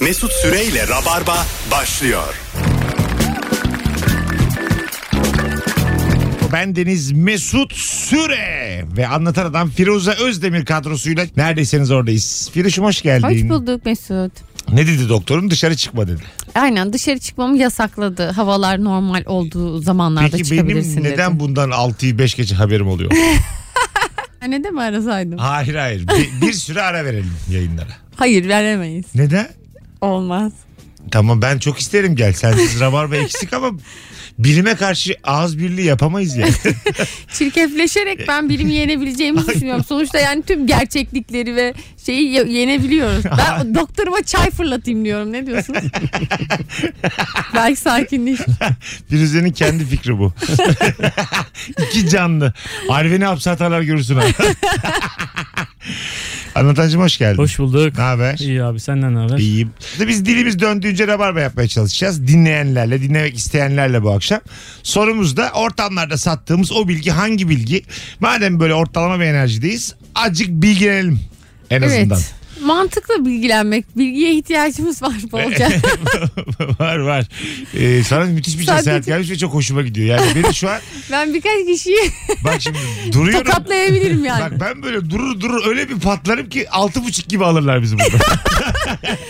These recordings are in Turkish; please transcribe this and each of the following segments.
Mesut Süreyle Rabarba başlıyor. Ben Deniz Mesut Süre ve anlatan adam Firuze Özdemir kadrosuyla neredeyseniz oradayız. Firuş'um hoş geldin. Hoş bulduk Mesut. Ne dedi doktorum? Dışarı çıkma dedi. Aynen dışarı çıkmamı yasakladı. Havalar normal olduğu zamanlarda Peki çıkabilirsin benim neden dedi. bundan 6'yı 5 geçe haberim oluyor? Ha, Neden mi arasaydım? hayır hayır. Bir, bir süre ara verelim yayınlara. Hayır veremeyiz. Neden? Olmaz. Tamam ben çok isterim gel. Sensiz rabarba eksik ama bilime karşı ağız birliği yapamayız yani. Çirkefleşerek ben birimi yenebileceğimi düşünüyorum. Sonuçta yani tüm gerçeklikleri ve şeyi ye- yenebiliyoruz. Ben doktoruma çay fırlatayım diyorum. Ne diyorsun? Belki sakinleş. Firuze'nin kendi fikri bu. İki canlı. Arveni hapse atarlar görürsün ha. Anlatancım hoş geldin. Hoş bulduk. Ne haber? İyi abi senden ne haber? İyiyim. Biz dilimiz döndüğünce rabarba yapmaya çalışacağız. Dinleyenlerle, dinlemek isteyenlerle bu akşam. Sorumuz da ortamlarda sattığımız o bilgi hangi bilgi? Madem böyle ortalama bir enerjideyiz azıcık bilgilenelim en azından. Mantıklı bilgilenmek. Bilgiye ihtiyacımız var bolca. var var. Ee, sana müthiş bir cesaret Sadece- gelmiş ve çok hoşuma gidiyor. Yani beni şu an ben birkaç kişiyi bak şimdi duruyorum. tokatlayabilirim yani. Bak ben böyle durur durur öyle bir patlarım ki altı buçuk gibi alırlar bizi burada.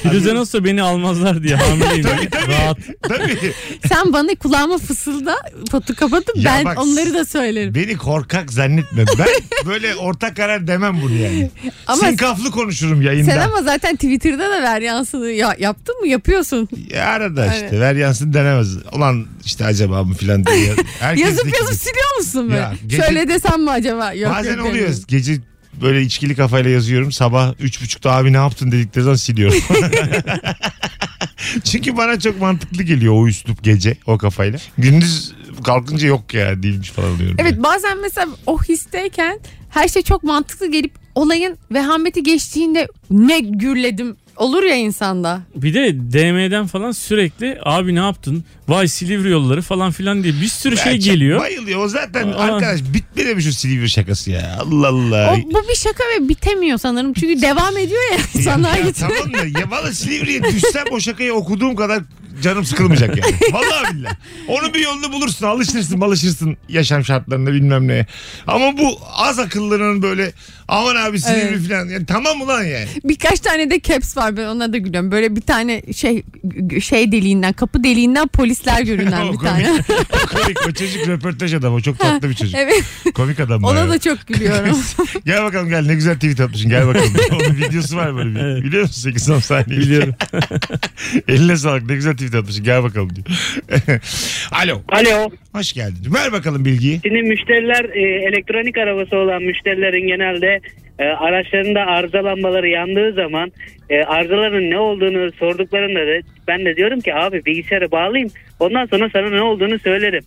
Firuze nasılsa beni almazlar diye hamileyim. Rahat. Tabii. Sen bana kulağıma fısılda potu kapatıp Ya ben bak- onları da söylerim. Beni korkak zannetme. Ben böyle ortak karar demem bunu yani. Ama- Sinkaflı konuşurum yayında. Sen ama zaten Twitter'da da ver yansını ya, yaptın mı yapıyorsun. Ya arada işte Evet. ver yansın denemez. Ulan işte acaba mı filan diye. Herkes yazıp de- yazıp siliyor musun be? Ya, gece- Şöyle desem mi acaba? Yok, Bazen yok oluyor. demiyorum. Gece böyle içkili kafayla yazıyorum. Sabah üç buçukta abi ne yaptın dedikleri zaman siliyorum. Çünkü bana çok mantıklı geliyor o üslup gece o kafayla. Gündüz kalkınca yok ya değilmiş falan oluyorum. Evet bazen mesela o histeyken her şey çok mantıklı gelip olayın vehameti geçtiğinde ne gürledim olur ya insanda. Bir de DM'den falan sürekli abi ne yaptın? Vay Silivri yolları falan filan diye bir sürü şey Gerçek geliyor. Bayılıyor. O zaten Aa. arkadaş bitmedi mi şu Silivri şakası ya? Allah Allah. O, bu bir şaka ve bitemiyor sanırım. Çünkü devam ediyor ya insanlar ya, gitmiyor. tamam da ya valla Silivri'ye düşsem o şakayı okuduğum kadar canım sıkılmayacak yani. Vallahi billahi. Onun bir yolunu bulursun alışırsın alışırsın yaşam şartlarında bilmem neye. Ama bu az akıllının böyle aman abi Silivri Evet. falan. Yani, tamam ulan yani. Birkaç tane de caps var ben ona da gülüyorum. Böyle bir tane şey şey deliğinden kapı deliğinden polisler görünen O bir komik. tane. O komik. O çocuk röportaj adamı. O çok tatlı bir çocuk. evet Komik adam ona bayağı. da çok gülüyorum. Gel bakalım gel ne güzel tweet atmışsın gel bakalım. Onun videosu var böyle bir. Evet. Biliyor musun 8-10 saniye. Biliyorum. Eline sağlık ne güzel tweet atmışsın gel bakalım diyor. Alo Alo. hoş geldin. Ver bakalım bilgiyi. Şimdi müşteriler e, elektronik arabası olan müşterilerin genelde e, araçlarında arızalanmaları yandığı zaman e, arızaların ne olduğunu sorduklarında da ben de diyorum ki abi bilgisayara bağlayayım ondan sonra sana ne olduğunu söylerim.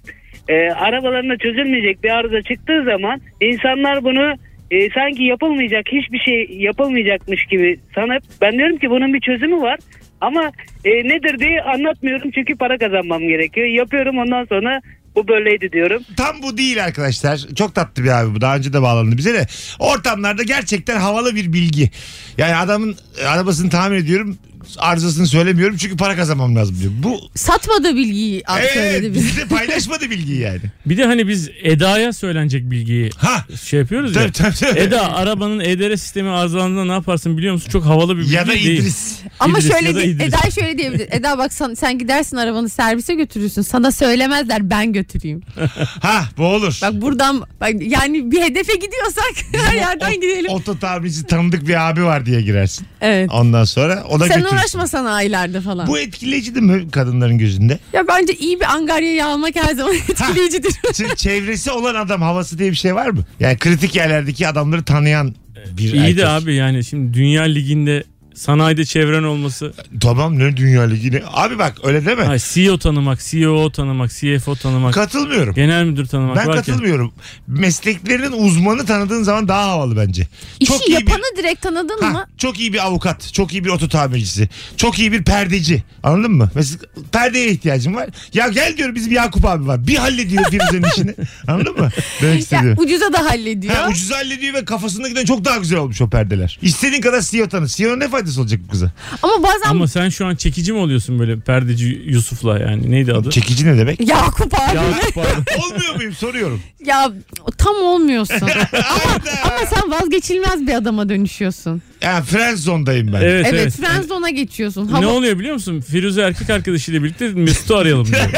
E, arabalarında çözülmeyecek bir arıza çıktığı zaman insanlar bunu e, sanki yapılmayacak hiçbir şey yapılmayacakmış gibi sanıp ben diyorum ki bunun bir çözümü var. Ama e, nedir diye anlatmıyorum çünkü para kazanmam gerekiyor. Yapıyorum ondan sonra bu böyleydi diyorum. Tam bu değil arkadaşlar. Çok tatlı bir abi bu. Daha önce de bağlandı bize de. Ortamlarda gerçekten havalı bir bilgi. Yani adamın arabasını tamir ediyorum. Arızasını söylemiyorum çünkü para kazanmam lazım diyor. Bu Satmadı bilgiyi abi evet, söyledi bize. bizde paylaşmadı bilgiyi yani. Bir de hani biz Eda'ya söylenecek bilgiyi Ha şey yapıyoruz ya. tabii, tabii, tabii. Eda arabanın EDR sistemi arızalandığında ne yaparsın biliyor musun? Çok havalı bir bilgi ya da değil. İdris. Ama İdris şöyle ya da İdris. Eda şöyle diyebilir. Eda bak sen, sen gidersin arabanı servise götürürsün. Sana söylemezler ben götüreyim. Ha bu olur. Bak buradan bak, yani bir hedefe gidiyorsak her yerden gidelim. Oto tamirci tanıdık bir abi var diye girersin. Evet. Ondan sonra o da Sen götürürsün. Uğraşmasan aylarda falan. Bu etkileyici değil mi kadınların gözünde? Ya bence iyi bir angaryayı almak her zaman etkileyicidir. Ç- Çevresi olan adam havası diye bir şey var mı? Yani kritik yerlerdeki adamları tanıyan bir İyi erkek. de abi yani şimdi Dünya Ligi'nde sanayide çevren olması. Tamam ne dünya ligini. Abi bak öyle deme. Ha, CEO tanımak, CEO tanımak, CFO tanımak, Katılmıyorum. genel müdür tanımak Ben varken. katılmıyorum. Mesleklerinin uzmanı tanıdığın zaman daha havalı bence. İşi iyi yapanı bir, direkt tanıdın Ha, mı? çok iyi bir avukat, çok iyi bir oto tamircisi, çok iyi bir perdeci. Anladın mı? Mesela perdeye ihtiyacım var. Ya gel diyor bizim Yakup abi var. Bir hallediyor Firuze'nin işini. Anladın mı? Demek Ya, istediğim. ucuza da hallediyor. Ha, ucuz hallediyor ve kafasında giden çok daha güzel olmuş o perdeler. İstediğin kadar CEO tanı. CEO ne fayda? Faydası olacak bu kıza? Ama bazen Ama sen şu an çekici mi oluyorsun böyle perdeci Yusuf'la yani neydi adı? Çekici ne demek? Yakup abi. Ya, pardon. Olmuyor muyum soruyorum. Ya tam olmuyorsun. ama, ama sen vazgeçilmez bir adama dönüşüyorsun. Ya friend zone'dayım ben. Evet, Evet, evet. friendzone'a geçiyorsun. Ne Hava- oluyor biliyor musun? Firuze erkek arkadaşıyla birlikte Mesut'u arayalım diyor.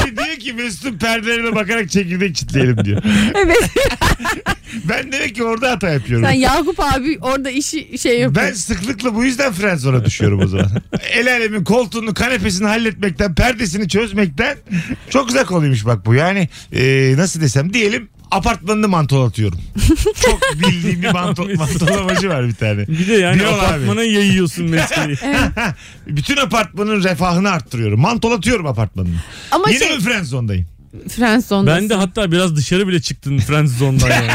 Yani diyor ki Mesut'un perdelerine bakarak çekirdek çitleyelim diyor. Evet. Ben demek ki orada hata yapıyorum. Sen Yakup abi orada işi şey yapıyor. Ben sıklıkla bu yüzden friendzone'a düşüyorum o zaman. El alemin koltuğunu kanepesini halletmekten perdesini çözmekten çok güzel konuymuş bak bu. Yani e, nasıl desem diyelim apartmanını mantolatıyorum. çok bildiğim bir manto, mantolamacı var bir tane. bir de yani abi. apartmana yayıyorsun mesleği. Bütün apartmanın refahını arttırıyorum. Mantolatıyorum apartmanını. Ama Yine şey mi friendzone'dayım? Friendzone'dasın. Ben de hatta biraz dışarı bile çıktın friend zone'dan yani.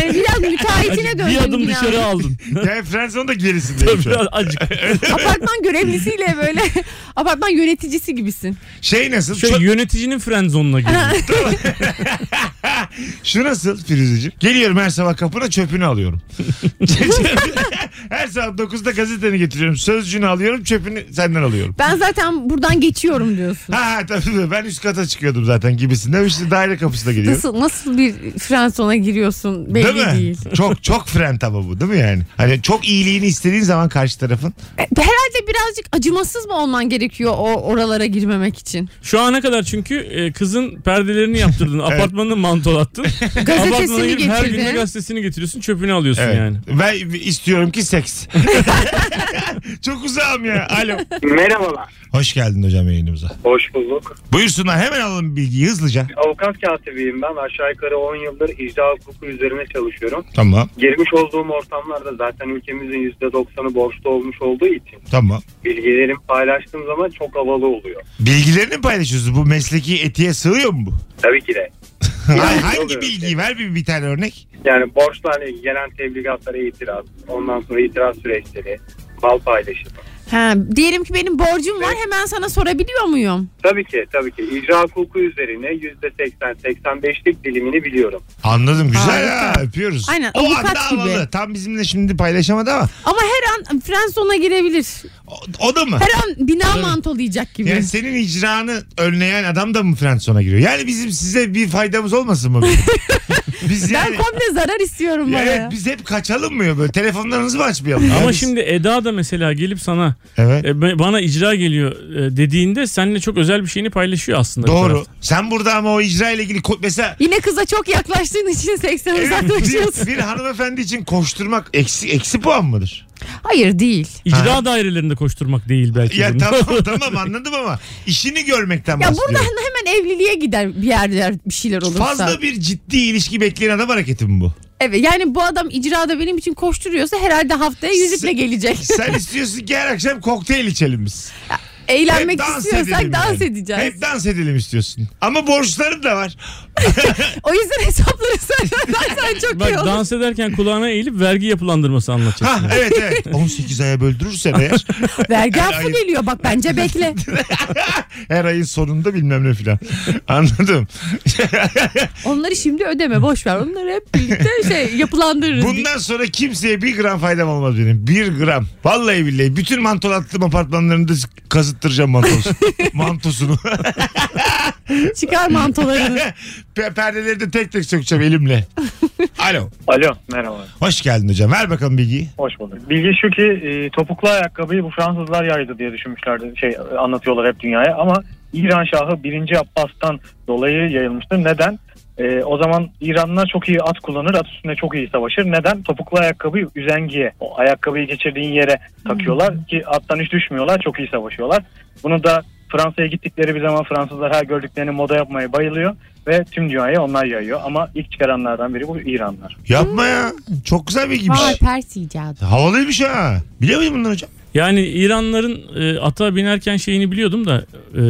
Yani biraz müteahhitine döndün. bir adım dışarı aldın. Yani friendzone da gerisindeyim şu an. Biraz acık. Apartman görevlisiyle böyle apartman yöneticisi gibisin. Şey nasıl? Şöyle Çok- yöneticinin friend zone'una girdin. Şu nasıl Firuzeciğim? Geliyorum her sabah kapına çöpünü alıyorum. Her sabah 9'da gazeteni getiriyorum. Sözcüğünü alıyorum çöpünü senden alıyorum. Ben zaten buradan geçiyorum diyorsun. Ha ha, tabii tabii. ben üst kata çıkıyordum zaten gibisinden. İşte daire kapısına geliyorum. Nasıl nasıl bir friendzone'a giriyorsun belli Değil mi? değil. çok çok friend ama bu değil mi yani? Hani çok iyiliğini istediğin zaman karşı tarafın. E, Herhalde birazcık acımasız mı olman gerekiyor o oralara girmemek için? Şu ana kadar çünkü e, kızın perdelerini yaptırdın. Apartmanını mantolattın. Apartmana Gazetesini girip her gün de gazetesini getiriyorsun çöpünü alıyorsun Evet. yani. Ben istiyorum ki seks. çok uzağım ya. Alo. Merhabalar. Hoş geldin hocam yayınımıza. Hoş bulduk. Buyursunlar hemen alalım bilgiyi hızlıca. Avukat katibiyim ben. Aşağı yukarı 10 yıldır icra hukuku üzerine çalışıyorum. Tamam Girmiş olduğum ortamlarda zaten ülkemizin %90'ı borçlu olmuş olduğu için tamam. bilgilerimi paylaştığım zaman çok havalı oluyor. Bilgilerini mi paylaşıyorsun? Bu mesleki etiğe sığıyor mu bu? Tabii ki de. Ha- Hangi bilgiyi? Ver bir, bir tane örnek. Yani borçlarla ilgili gelen tebligatlara itiraz, ondan sonra itiraz süreçleri, mal paylaşımı. Ha, diyelim ki benim borcum var hemen sana sorabiliyor muyum? Tabii ki, tabii ki. İcra hukuku üzerine %80-85'lik dilimini biliyorum. Anladım güzel Harika. ha öpüyoruz. Aynen, o avukat anda gibi. havalı. Tam bizimle şimdi paylaşamadı ama Ama her an friendzone'a girebilir. O, o da mı? Her an bina mantolayacak gibi. Yani senin icranı önleyen adam da mı friendszone'a giriyor? Yani bizim size bir faydamız olmasın mı? Biz ben yani... komple zarar istiyorum bana. Evet biz hep kaçalım mı ya böyle telefonlarınızı mı açmayalım? Ama biz- şimdi Eda da mesela gelip sana Evet. e, ben- bana icra geliyor e, dediğinde seninle çok özel bir şeyini paylaşıyor aslında. bir Doğru. taraftan. Sen burada ama o icra ile ilgili ko- mesela Yine kıza çok yaklaştığın için 80 Evet, uzaklaşıyorsun. bir, bir hanımefendi için koşturmak eksi, eksi puan mıdır? Hayır değil. İcra Ha. dairelerinde koşturmak değil belki. Ya bunun. tamam tamam anladım ama işini görmekten Ya bahsediyorum. burada hemen evliliğe gider bir yerde bir şeyler olursa. Fazla bir ciddi ilişki bekleyen adam hareketi mi bu? Evet yani bu adam icrada benim için koşturuyorsa herhalde haftaya yüzükle gelecek. Sen istiyorsun ki her akşam kokteyl içelim biz. Eğlenmek Hep dans istiyorsak edelim dans yani. edeceğiz. Hep dans edelim istiyorsun. Ama borçların da var. O yüzden hesapları söylemezsen çok iyi Bak olur. dans ederken kulağına eğilip vergi yapılandırması anlatacaksın. Ha evet evet. 18 aya böldürürsen eğer Vergi affı geliyor bak bence bekle. her ayın sonunda bilmem ne filan. Anladım. Onları şimdi ödeme boş ver. Onları hep birlikte şey yapılandırırız. Bundan sonra kimseye bir gram faydam olmaz benim. Bir gram. Vallahi billahi. Bütün mantolattığım apartmanlarında kazıttıracağım mantosunu. mantosunu. Çıkar mantolarını. Pe- Perdeleri de tek tek sökeceğim elimle. Alo. Alo merhaba. Hoş geldin hocam. Ver bakalım bilgiyi. Hoş bulduk. Bilgi şu ki e, topuklu ayakkabıyı bu Fransızlar yaydı diye düşünmüşlerdi. Şey anlatıyorlar hep dünyaya ama İran Şahı 1. Abbas'tan dolayı yayılmıştır. Neden? E, o zaman İranlılar çok iyi at kullanır, at üstünde çok iyi savaşır. Neden? Topuklu ayakkabıyı üzengiye, o ayakkabıyı geçirdiğin yere takıyorlar ki attan hiç düşmüyorlar, çok iyi savaşıyorlar. Bunu da Fransa'ya gittikleri bir zaman Fransızlar her gördüklerini moda yapmaya bayılıyor ve tüm dünyaya onlar yayıyor. Ama ilk çıkaranlardan biri bu İranlar. Yapma ya. Çok güzel bilgiymiş. Vay Pers icadı. Havalıymış ha. Biliyor muydun bunları hocam? Yani İranların e, ata binerken şeyini biliyordum da e,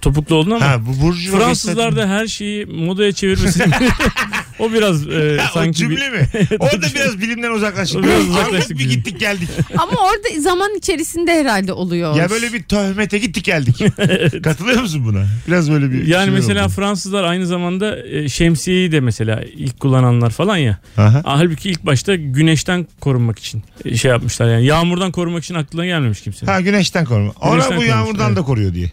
topuklu olduğunu ama Ha bu Burcu Fransızlar da her şeyi modaya çevirmesini O biraz e, Ha, o sanki bir- cümle mi? Orada biraz bilimden uzaklaştık. Biraz uzaklaştık bir gittik geldik. Ama orada zaman içerisinde herhalde oluyor. Ya böyle bir töhmete gittik geldik. Katılıyor musun buna? Biraz böyle bir Yani şeyler mesela oldu. Fransızlar aynı zamanda e, şemsiyeyi de mesela ilk kullananlar falan ya. Aha. Halbuki ilk başta güneşten korunmak için e, şey yapmışlar yani. Yağmurdan korumak için aklına gelmemiş kimsenin. Ha güneşten koruma. Ona Güneşten bu yağmurdan evet. da koruyor diye.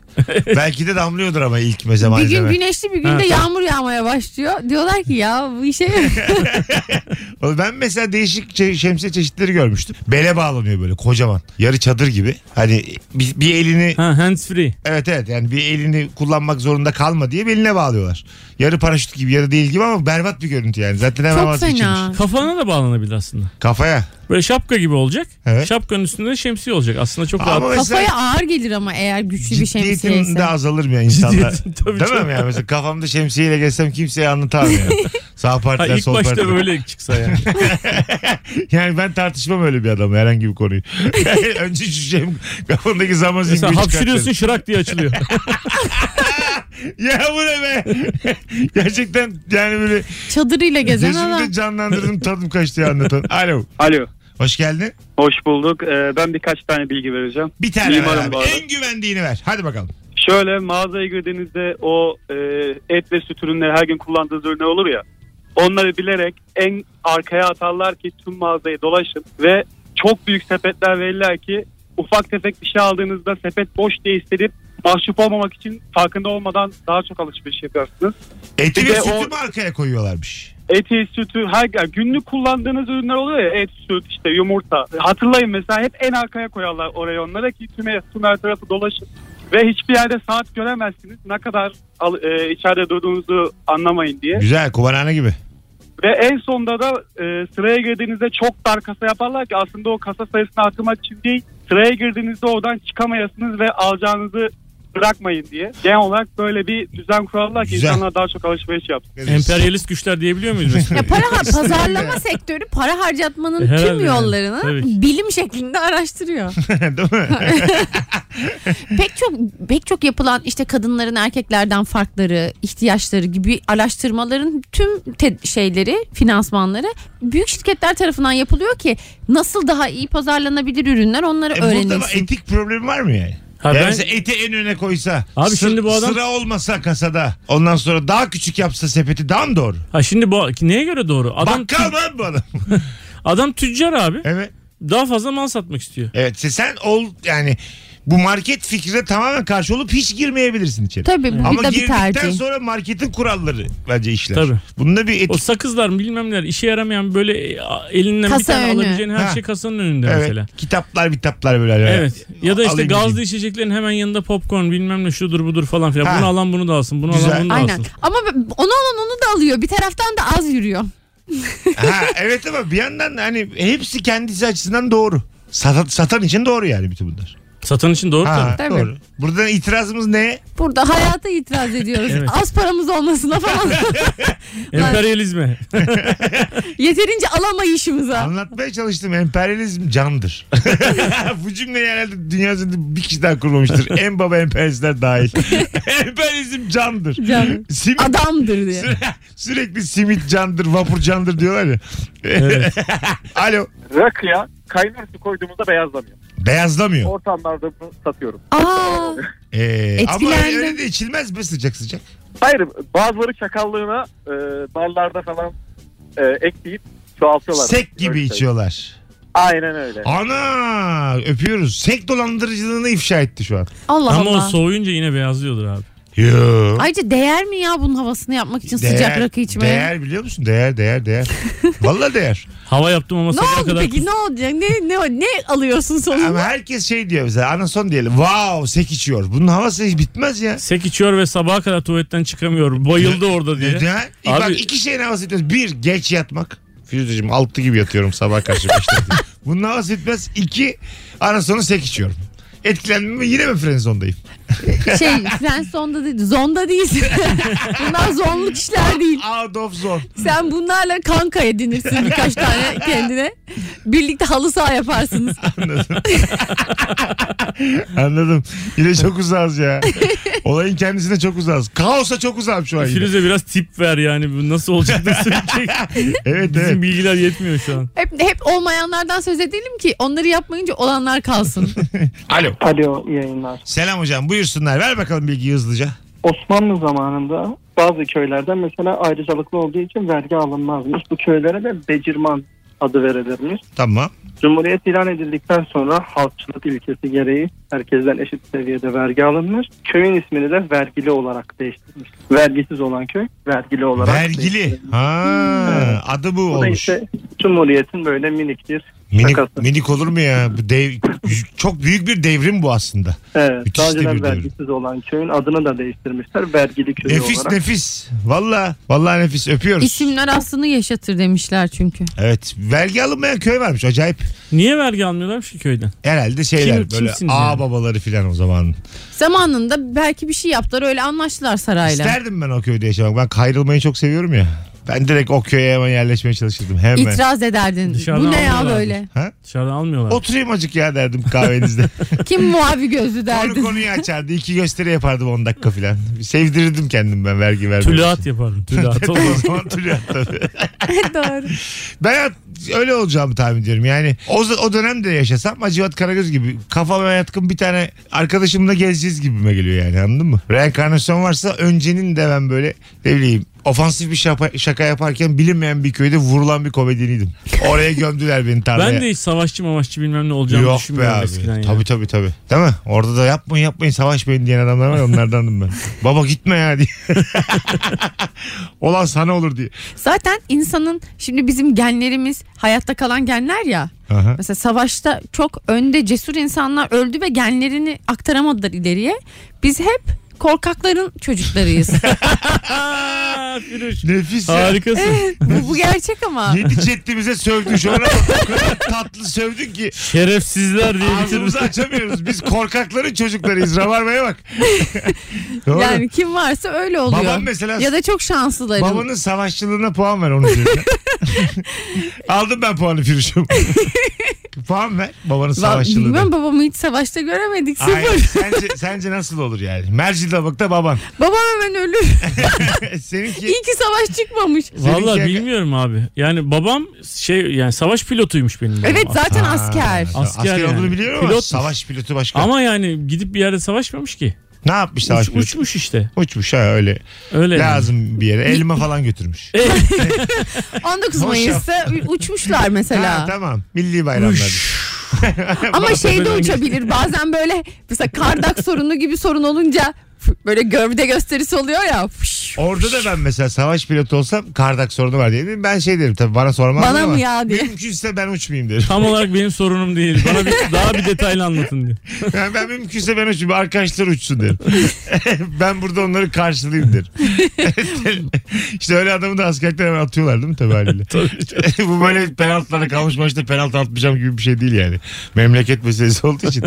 Belki de damlıyordur ama ilk mesela bir gün güneşli bir Ha, günde tabii. yağmur yağmaya başlıyor. Diyorlar ki ya bu işe Ben mesela değişik şemsiye çeşitleri görmüştüm. Bele bağlanıyor böyle kocaman. Yarı çadır gibi. Hani bir, bir elini Ha hands free. evet evet yani bir elini kullanmak zorunda kalma diye beline bağlıyorlar. Yarı paraşüt gibi yarı değil gibi ama berbat bir görüntü yani. Zaten hemen çok fena. Kafana da bağlanabilir aslında. Kafaya. Böyle şapka gibi olacak. Evet. Şapkanın üstünde de şemsiye olacak. Aslında çok rahat. Kafaya ağır gelir ama eğer güçlü bir şemsiye ciddiyetim de ise. azalır mı ya insanlar? Ciddiyetin tabii Değil çok. mi yani mesela kafamda şemsiyeyle gezsem kimseye anlatamam Sağ Ha, partiler ilk sol başta partiler. öyle çıksa yani. Yani ben tartışmam öyle bir adamla herhangi bir konuyu. Önce şu şey kafamdaki zaman zinciri hapşırıyorsun şırak diye açılıyor. Ya bu ne be? Gerçekten yani böyle Çadırıyla gezen gözümde adam. canlandırdım tadım kaçtı ya anlatan. Alo. Alo. Hoş geldin. Hoş bulduk. Ee, ben birkaç tane bilgi vereceğim. Bir tane ver Mimarım abi. bu arada. En güvendiğini ver. Hadi bakalım. Şöyle mağazaya girdiğinizde o e, et ve süt ürünleri her gün kullandığınız ürünler olur ya. Onları bilerek en arkaya atarlar ki tüm mağazayı dolaşın ve çok büyük sepetler verirler ki ufak tefek bir şey aldığınızda sepet boş diye hissedip mahcup olmamak için farkında olmadan daha çok alışveriş yaparsınız. Eti ve sütü o- mü arkaya koyuyorlarmış? Eti, sütü, her günlük kullandığınız ürünler oluyor ya et, süt, işte yumurta. Hatırlayın mesela hep en arkaya koyarlar oraya onlara ki tüm, tüm her tarafı dolaşın. Ve hiçbir yerde saat göremezsiniz. Ne kadar al- e, içeride durduğunuzu anlamayın diye. Güzel kumarhane gibi. Ve en sonda da e, sıraya girdiğinizde çok dar kasa yaparlar ki aslında o kasa sayısını artırmak için değil. Sıraya girdiğinizde oradan çıkamayasınız ve alacağınızı bırakmayın diye. Genel olarak böyle bir düzen kurarlar ki Güzel. insanlar daha çok alışveriş yapsın. Emperyalist güçler diyebiliyor muyuz mesela? Ya para pazarlama sektörü para harcatmanın Herhalde tüm yani. yollarını Tabii ki. bilim şeklinde araştırıyor. Değil mi? pek çok pek çok yapılan işte kadınların erkeklerden farkları, ihtiyaçları gibi araştırmaların tüm te- şeyleri, finansmanları büyük şirketler tarafından yapılıyor ki nasıl daha iyi pazarlanabilir ürünler onları E, burada öğrenilsin. etik problem var mı yani? Ha, ben- mesela eti en öne koysa. Abi şimdi bu adam- Sıra olmasa kasada. Ondan sonra daha küçük yapsa sepeti daha mı doğru? Ha şimdi bu neye göre doğru? Adam Bakkal mı bu adam? adam tüccar abi. evet. Daha fazla mal satmak istiyor. Evet se- sen ol yani bu market fikrine tamamen karşı olup hiç girmeyebilirsin içeri. Tabii bu Ama bir de bir girdikten tercih. sonra marketin kuralları bence işler. Tabii. Bunda bir O etik. sakızlar bilmem neler işe yaramayan böyle e, elinden Kasa bir tane önü. alabileceğin her Ha. şey kasanın önünde Evet. mesela. Kitaplar kitaplar böyle. Evet. Ya da işte Alayım gazlı gideyim. içeceklerin hemen yanında popcorn bilmem ne şudur budur falan filan. Ha. Bunu alan bunu da alsın. Bunu Güzel. alan bunu da Aynen. alsın. Ama onu alan onu da alıyor. Bir taraftan da az yürüyor. Ha, evet ama bir yandan hani hepsi kendisi açısından doğru. Satan, satan için doğru yani bütün bunlar. Satan için doğru Ha, tabii. Tabii. doğru. Burada itirazımız ne? Burada hayata itiraz ediyoruz. Evet. Az paramız olmasına falan. Emperyalizme. Yeterince alamayışımıza. Anlatmaya çalıştım emperyalizm candır. Bu cümleyi herhalde dünya üzerinde bir kişi daha kurmamıştır. en baba emperyalistler dahil. emperyalizm candır. Can. Simit, Adamdır diye. Süre- sürekli simit candır, vapur candır diyorlar ya. Alo. Rakıya kaynar su koyduğumuzda beyazlamıyor. Beyazlamıyor. Ortamlarda bunu satıyorum. Aa, Ee, ama Etkilendim. öyle de içilmez mi sıcak sıcak? Hayır bazıları çakallığına e, ballarda falan e, ekleyip çoğaltıyorlar. Sek gibi Öyle şey. içiyorlar. Aynen öyle. Ana öpüyoruz. Sek dolandırıcılığını ifşa etti şu an. Allah Ama o Allah. soğuyunca yine beyazlıyordur abi. Yo. Ayrıca değer mi ya bunun havasını yapmak için Değer- sıcak rakı içmeye? Değer biliyor musun? Değer değer değer. Vallahi değer. Hava yaptım ama Ne sabaha oldu kadar peki ne olacak? Ne ne ne alıyorsun Ama sonunda? herkes şey diyor mesela anason diyelim. Wow sek içiyor. Bunun havası hiç bitmez ya. Sek içiyor ve sabaha kadar tuvaletten çıkamıyor. Bayıldı orada diye. Neden? İyi Abi- Bak iki şeyin havası bitmez. Bir geç yatmak. Firuzeciğim altı gibi yatıyorum sabah karşı beşte. Bunun havası bitmez. İki anasonu sek içiyorum. Etkilendim mi yine mi frenzondayım? Şey Friends zonda değil. Zonda değilsin. Bunlar zonluk işler değil. Out of zone. Sen bunlarla kanka edinirsin birkaç tane kendine. Birlikte halı saha yaparsınız. Anladım. Yine çok uzağız ya. Olayın kendisine çok uzağız. Kaosa çok uzağım şu an yine. Firuze biraz tip ver yani bu nasıl olacak da sürecek. Evet Bizim evet. bilgiler yetmiyor şu an. Hep, hep olmayanlardan söz edelim ki onları yapmayınca olanlar kalsın. Alo. Alo iyi yayınlar. Selam hocam buyursunlar. Ver bakalım bilgiyi hızlıca. Osmanlı zamanında bazı köylerden mesela ayrıcalıklı olduğu için vergi alınmazmış. Bu köylere de becirman adı verilirmiş. Tamam. Cumhuriyet ilan edildikten sonra halkçılık ilkesi gereği herkesten eşit seviyede vergi alınmış. Köyün ismini de vergili olarak değiştirmiş. Vergisiz olan köy vergili olarak Vergili. Ha, adı bu Bu da olmuş. işte Cumhuriyet'in böyle minik bir Minik, minik olur mu ya? Bu dev, çok büyük bir devrim bu aslında. Evet, Müthiş daha de önceden devrim. vergisiz olan köyün adını da değiştirmişler. Vergili köy Nefis olarak. nefis. Valla valla nefis öpüyoruz. İsimler aslını yaşatır demişler çünkü. Evet. Vergi alınmayan köy varmış acayip. Niye vergi almıyorlarmış ki köyden? Herhalde şeyler Kim- böyle ağ yani? babaları filan o zaman. Zamanında belki bir şey yaptılar öyle anlaştılar sarayla. İsterdim ben o köyde yaşamak. Ben kayrılmayı çok seviyorum ya. Ben direkt o köye hemen yerleşmeye çalışırdım. Hemen. İtiraz ederdin. Dışarıdan Bu ne ya böyle? Ha? Dışarıdan almıyorlar. Oturayım acık ya derdim kahvenizde. Kim muavi gözlü Konu derdin. konuyu açardı. iki gösteri yapardım 10 dakika filan. Sevdirirdim kendim ben vergi vermek Tülaat için. yapardım. Tülaat o olmaz. zaman tülaat tabii. Doğru. Ben öyle olacağımı tahmin ediyorum. Yani o, o dönemde yaşasam Hacivat Karagöz gibi kafama yatkın bir tane arkadaşımla gezeceğiz gibime geliyor yani anladın mı? Reenkarnasyon varsa öncenin de ben böyle ne bileyim ofansif bir şaka, şaka yaparken bilinmeyen bir köyde vurulan bir komedyeniydim. Oraya gömdüler beni tarlaya. ben de hiç savaşçı mavaşçı bilmem ne olacağımı Yok be düşünmüyorum abi. eskiden ya. Tabii tabii tabii. Değil mi? Orada da yapmayın yapmayın savaşmayın diyen adamlar var onlardandım ben. Baba gitme ya diye. Olan sana olur diye. Zaten insanın şimdi bizim genlerimiz hayatta kalan genler ya. Aha. Mesela savaşta çok önde cesur insanlar öldü ve genlerini aktaramadılar ileriye. Biz hep korkakların çocuklarıyız. Firuş. Nefis ya. Harikasın. bu, bu gerçek ama. Yedi ceddimize sövdün şu ana bak. O kadar tatlı sövdün ki Şerefsizler diye ağzımızı açamıyoruz. Biz korkakların çocuklarıyız. Rabarbaya bak. Doğru. Yani kim varsa öyle oluyor. Babam mesela ya da çok şanslılarım. babanın savaşçılığına puan ver onun üzerine. Aldım ben puanı Firuş'um. puan ver babanın Va- savaşçılığına. Bilmem babamı hiç savaşta göremedik sıfır. Aynen. Sence, sence nasıl olur yani? Mercidabık'ta baban. Babam hemen ölür. Seninki İyi ki savaş çıkmamış. Valla Seninki- bilmiyorum abi. Yani babam şey yani savaş pilotuymuş benim babam. Evet zaten Ha, asker. Asker, Asker yani. olduğunu biliyorum ama Pilotmuş. savaş pilotu başka. Ama yani gidip bir yerde savaşmamış ki. ne yapmış savaş Uç, pilotu? uçmuş işte. Uçmuş ha öyle. Öyle yani. Lazım bir yere. Elma falan götürmüş. 19 Hoş Mayıs'ta uçmuşlar Ha, mesela. tamam. Milli bayramlarda. Ama şey de Böyle- uçabilir. Bazen böyle mesela kardak sorunu gibi sorun olunca böyle gövde gösterisi oluyor ya. Orada da ben mesela savaş pilotu olsam kardak sorunu var diye. Ben şey derim tabii bana sormaz Bana ama mı ya diye. Mümkünse ben uçmayayım derim. Tam olarak benim sorunum değil. Bana bir, daha bir detaylı anlatın diyor. Yani ben mümkünse ben uçmayayım. Arkadaşlar uçsun derim. ben burada onları karşılayayım derim. işte öyle adamı da askerlikten hemen atıyorlar değil mi tabii haliyle? Bu böyle penaltılara kalmış maçta penaltı atmayacağım gibi bir şey değil yani. Memleket meselesi olduğu için.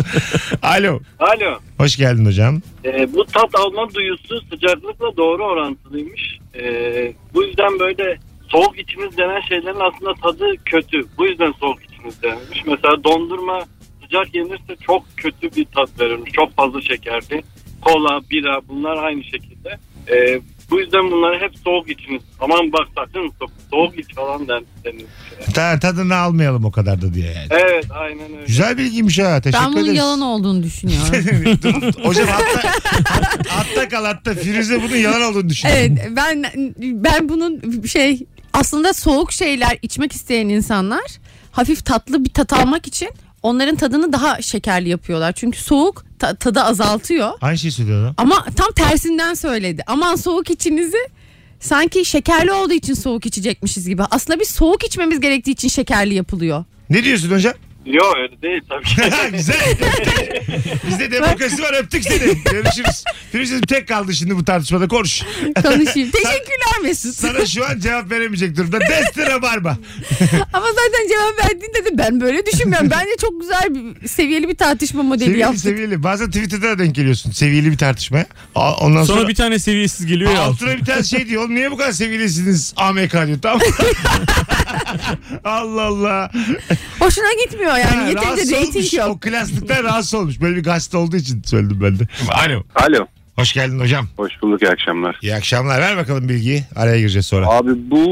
Alo. Alo. Hoş geldin hocam. Ee, bu tat alma duyusu sıcaklıkla doğru orantılıymış. Ee, bu yüzden böyle soğuk içimiz denen şeylerin aslında tadı kötü. Bu yüzden soğuk içimiz denilmiş. Mesela dondurma sıcak yenirse çok kötü bir tat verirmiş. Çok fazla şekerli. Kola, bira bunlar aynı şekilde. Ee, bu yüzden bunları hep soğuk içiniz. Aman bak sakın so- soğuk iç falan den- denilmiş. Ta, tadını almayalım o kadar da diye yani. Evet aynen öyle. Güzel bilgiymiş ha. Teşekkür Ben bunun ederiz. yalan olduğunu düşünüyorum. Dur, hocam hatta, hatta kal hatta Firuze bunun yalan olduğunu düşünüyor. evet ben ben bunun şey aslında soğuk şeyler içmek isteyen insanlar hafif tatlı bir tat almak için onların tadını daha şekerli yapıyorlar. Çünkü soğuk ta- tadı azaltıyor. Aynı şey söylüyor lan. Ama tam tersinden söyledi. Aman soğuk içinizi sanki şekerli olduğu için soğuk içecekmişiz gibi. Aslında biz soğuk içmemiz gerektiği için şekerli yapılıyor. Ne diyorsun hocam? Yok öyle değil tabii ki. Güzel. Bizde demokrasi var öptük seni. Görüşürüz. Firuzeciğim tek kaldı şimdi bu tartışmada konuş. Konuşayım. Teşekkürler Mesut. Sana şu an cevap veremeyecek durumda. Destine barba. Ama zaten cevap verdiğinde de ben böyle düşünmüyorum. Bence çok güzel bir seviyeli bir tartışma modeli Seviyeli yaptık. seviyeli. Bazen Twitter'da da denk geliyorsun. Seviyeli bir tartışmaya. Aa, Ondan sonra, Sonra bir tane seviyesiz geliyor ya. altına bir tane şey diyor. Oğlum niye bu kadar seviyelisiniz AMK diyor. Tamam mı? Allah Allah. Hoşuna gitmiyor yani. Ha, Yeterince rahatsız reyting olmuş. yok. O klaslıktan rahatsız olmuş. Böyle bir gazete olduğu için söyledim ben de. Alo. Alo. Hoş geldin hocam. Hoş bulduk iyi akşamlar. İyi akşamlar. Ver bakalım bilgiyi. Araya gireceğiz sonra. Abi bu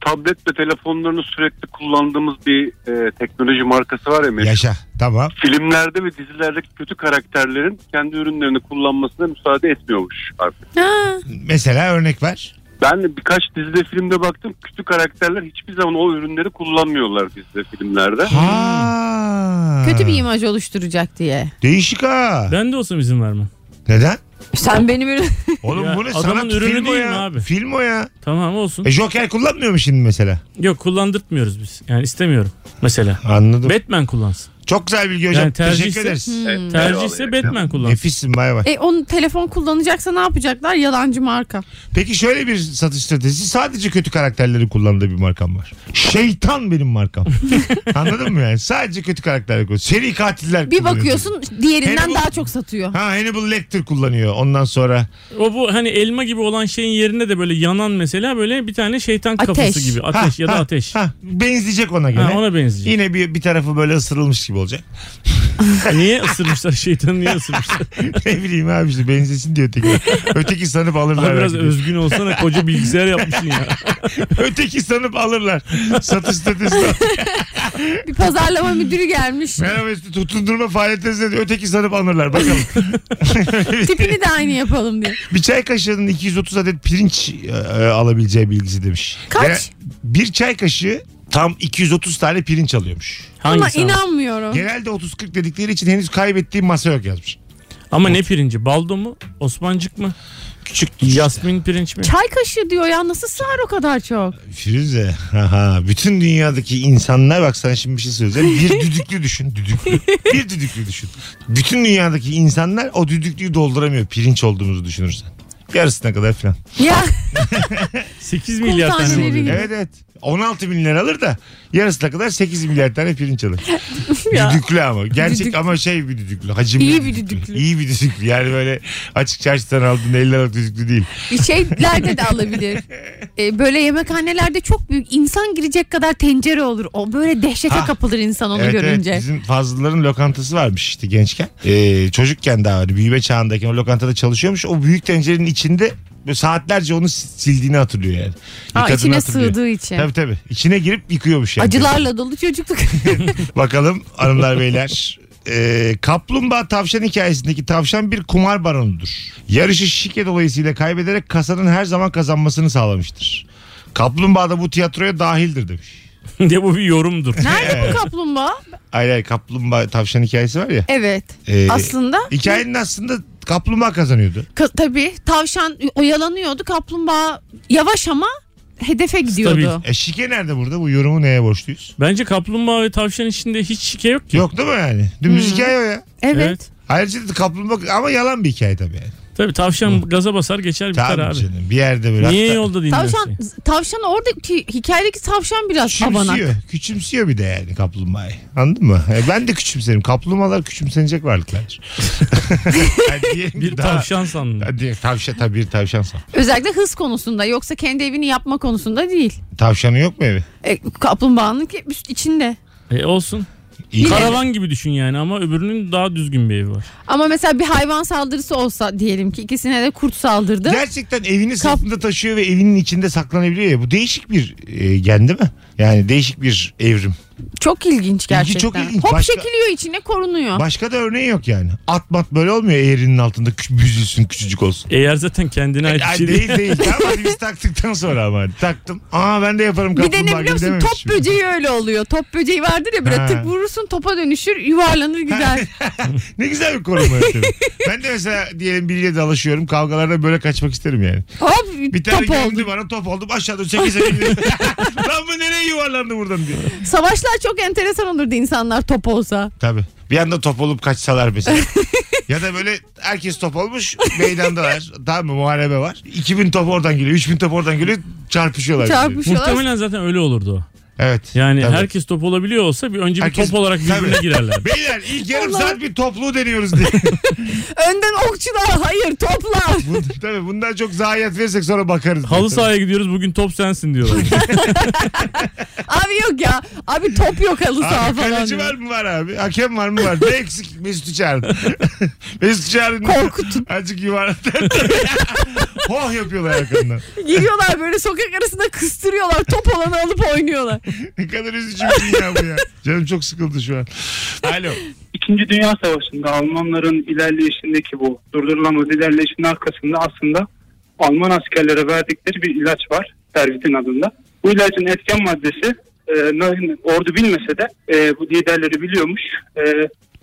tablet ve telefonlarını sürekli kullandığımız bir e, teknoloji markası var ya Mesut. Yaşa. Tamam. Filmlerde ve dizilerdeki kötü karakterlerin kendi ürünlerini kullanmasına müsaade etmiyormuş artık. Ha, Mesela örnek ver. Ben de birkaç dizide filmde baktım kötü karakterler hiçbir zaman o ürünleri kullanmıyorlar dizide filmlerde. Ha. kötü bir imaj oluşturacak diye. Değişik ha. Ben de olsam izin vermem. Neden? Sen benim ürün... Oğlum Ya, bu ne? adamın Sanat ürünü film o değil ya. mi abi? Film o ya. Tamam olsun. E Joker kullanmıyor mu şimdi mesela? Yok kullandırtmıyoruz biz. Yani istemiyorum mesela. Anladım. Batman kullansın. Çok güzel bilgi hocam. Yani tercihse- Teşekkür ederiz. Hmm. Tercihse Batman kullansın. Nefissin bay bay. E onun telefon kullanacaksa ne yapacaklar? Yalancı marka. Peki şöyle bir satış stratejisi sadece kötü karakterleri kullandığı bir markam var. Şeytan benim markam. Anladın mı yani? Sadece kötü karakterleri kullanıyor. Seri katiller Bir kullanıyor. bakıyorsun diğerinden Hannibal- daha çok satıyor. Ha Hannibal Lecter kullanıyor. Ondan sonra O bu hani elma gibi olan şeyin yerine de böyle yanan mesela böyle bir tane şeytan Ateş. kafası gibi. Ateş Ha, ya da ha, ateş. Ha, benzeyecek ona gene. Ha, ona benzeyecek. Yine bir, bir tarafı böyle ısırılmış gibi olacak. niye ısırmışlar şeytanı niye ısırmışlar? ne bileyim abi işte benzesin diyor öteki. öteki sanıp alırlar. Abi biraz belki özgün olsana koca bilgisayar yapmışsın ya. öteki sanıp alırlar. Satış stratejisi. Bir pazarlama müdürü gelmiş. Merhaba işte tutundurma faaliyetlerinde öteki sanıp alırlar. Bakalım. Tipini de aynı yapalım diye. bir çay kaşığının 230 adet pirinç e, alabileceği bilgisi demiş. Kaç? Gene- bir çay kaşığı tam 230 tane pirinç alıyormuş. Ama Hangisi ama? inanmıyorum. Genelde 30-40 dedikleri için henüz kaybettiğim masa yok yazmış. Ama ne pirinci? Baldo mu? Osmancık mı? Küçük Yasmin pirinç mi? Çay kaşığı diyor ya nasıl sığar o kadar çok? Firuze. Aha, bütün dünyadaki insanlar bak sana şimdi bir şey söyleyeceğim. Bir düdüklü düşün. Düdüklü. Bir düdüklü düşün. Bütün dünyadaki insanlar o düdüklüyü dolduramıyor pirinç olduğumuzu düşünürsen. Yarısına kadar falan. Ya 8 milyar tane taneleri oluyor. gibi. Evet evet. 16 bin lira alır da yarısına kadar 8 milyar tane pirinç alır. Ya. düdüklü ama. Gerçek Düdük. ama şey bir düdüklü. Hacimli İyi bir düdüklü. İyi bir düdüklü. Yani böyle açık çarşıdan aldığın 50 liralık düdüklü değil. şeylerde de alabilir. Ee, böyle yemekhanelerde çok büyük insan girecek kadar tencere olur. O böyle dehşete Ha. kapılır insan onu evet, görünce. Evet, bizim fazlaların lokantası varmış işte gençken. Ee, çocukken daha hani büyüme çağındayken o lokantada çalışıyormuş. O büyük tencerenin içinde böyle saatlerce onu sildiğini hatırlıyor yani. Ha, Yıkadığını içine hatırlıyor. sığdığı için. Tabii tabii. İçine girip yıkıyormuş yani. Acılarla dolu çocukluk. Bakalım hanımlar beyler. Ee, kaplumbağa tavşan hikayesindeki tavşan bir kumar baronudur. Yarışı şike dolayısıyla kaybederek kasanın her zaman kazanmasını sağlamıştır. Kaplumbağa da bu tiyatroya dahildir demiş. diye bu bir yorumdur. Nerede bu kaplumbağa? Hayır hayır kaplumbağa tavşan hikayesi var ya. Evet. Ee, Aslında Hikayenin aslında kaplumbağa kazanıyordu. ka- tabii tavşan oyalanıyordu. Kaplumbağa yavaş ama hedefe gidiyordu. E şike nerede burada? Bu yorumu neye borçluyuz? Bence kaplumbağa ve tavşan içinde hiç şike yok ki. Yok değil mi yani? Dümdüz hikaye o ya. Evet. Ayrıca da kaplumbağa ama yalan bir hikaye tabii yani. Tabii tavşan gaza basar geçer biter Tabii abi. canım. Bir yerde böyle. Niye hatta yolda dinlersin? Tavşan tavşan oradaki hikayedeki tavşan biraz abanak. Küçümsüyor. Küçümsüyor bir de yani kaplumbağayı. Anladın mı? E, ben de küçümserim. Kaplumbağalar küçümsenecek ki Bir daha- tavşan sandım. Hadi tavşan tabii bir tavşansa. Özellikle hız konusunda yoksa kendi evini yapma konusunda değil. Tavşanın yok mu evi? E, kaplumbağanın ki üst içinde. E, olsun. İyi. Karavan gibi düşün yani ama öbürünün daha düzgün bir evi var. Ama mesela bir hayvan saldırısı olsa diyelim ki ikisine de kurt saldırdı. Gerçekten evini Kap- sırtında taşıyor ve evinin içinde saklanabiliyor ya. Bu değişik bir e, gen değil mi? Yani değişik bir evrim. Çok ilginç gerçekten. çok ilginç. Hop Başka- çekiliyor içine korunuyor. Başka da örneği yok yani. At mat böyle olmuyor eğrinin altında kü- büzülsün küçücük olsun. Eğer zaten kendine ait bir Ay, şey değil değil. değil. Tamam hadi biz taktıktan sonra ama hadi. Taktım. Aa ben de yaparım bir de kaplumbağa ne biliyor gibi musun? dememiş. Top böceği öyle oluyor. Top böceği vardır ya böyle Ha. tık vurursun topa dönüşür yuvarlanır gider. ne güzel bir koruma yöntemi. ben de mesela diyelim biriyle dalaşıyorum. Kavgalarda böyle kaçmak isterim yani. Hop Bir tane top oldu. bana top oldu. Aşağıda bindi. Lan bu nereye yuvarlandı buradan diyor. Savaşlar çok enteresan olurdu insanlar top olsa. Tabii. Bir anda top olup kaçsalar mesela. ya da böyle herkes top olmuş meydandalar. Tamam mı muharebe var. 2000 top oradan geliyor. 3000 top oradan geliyor. Çarpışıyorlar. Çarpışıyorlar. Muhtemelen zaten öyle olurdu o. Evet. Yani Tabii. herkes top olabiliyor olsa bir önce bir Herkes- top olarak birbirine Tabii. girerler. Beyler ilk yarım Allah. saat bir topluğu deniyoruz diye. Önden okçular hayır toplar. Bu, tabii bundan çok zayiat verirsek sonra bakarız. Halı diye. sahaya gidiyoruz bugün top sensin diyorlar. Abi yok ya. Abi top yok halı saha Abi falan. kaleci var mı var abi? Hakem var mı var? Ne eksik? Mesut'u çağırın. Mesut'u çağırın. Korkutun. Azıcık yuvarlatın. Hoh yapıyorlar arkamdan. Geliyorlar böyle sokak arasında kıstırıyorlar. Top olanı alıp oynuyorlar. Ne kadar üzücü bir dünya bu ya. Canım çok sıkıldı şu an. Alo. İkinci Dünya Savaşı'nda Almanların ilerleyişindeki bu durdurulamaz ilerleyişin arkasında aslında Alman askerlere verdikleri bir ilaç var. Pervitin adında. Bu ilacın etken maddesi e, ordu bilmese de e, bu liderleri biliyormuş. E,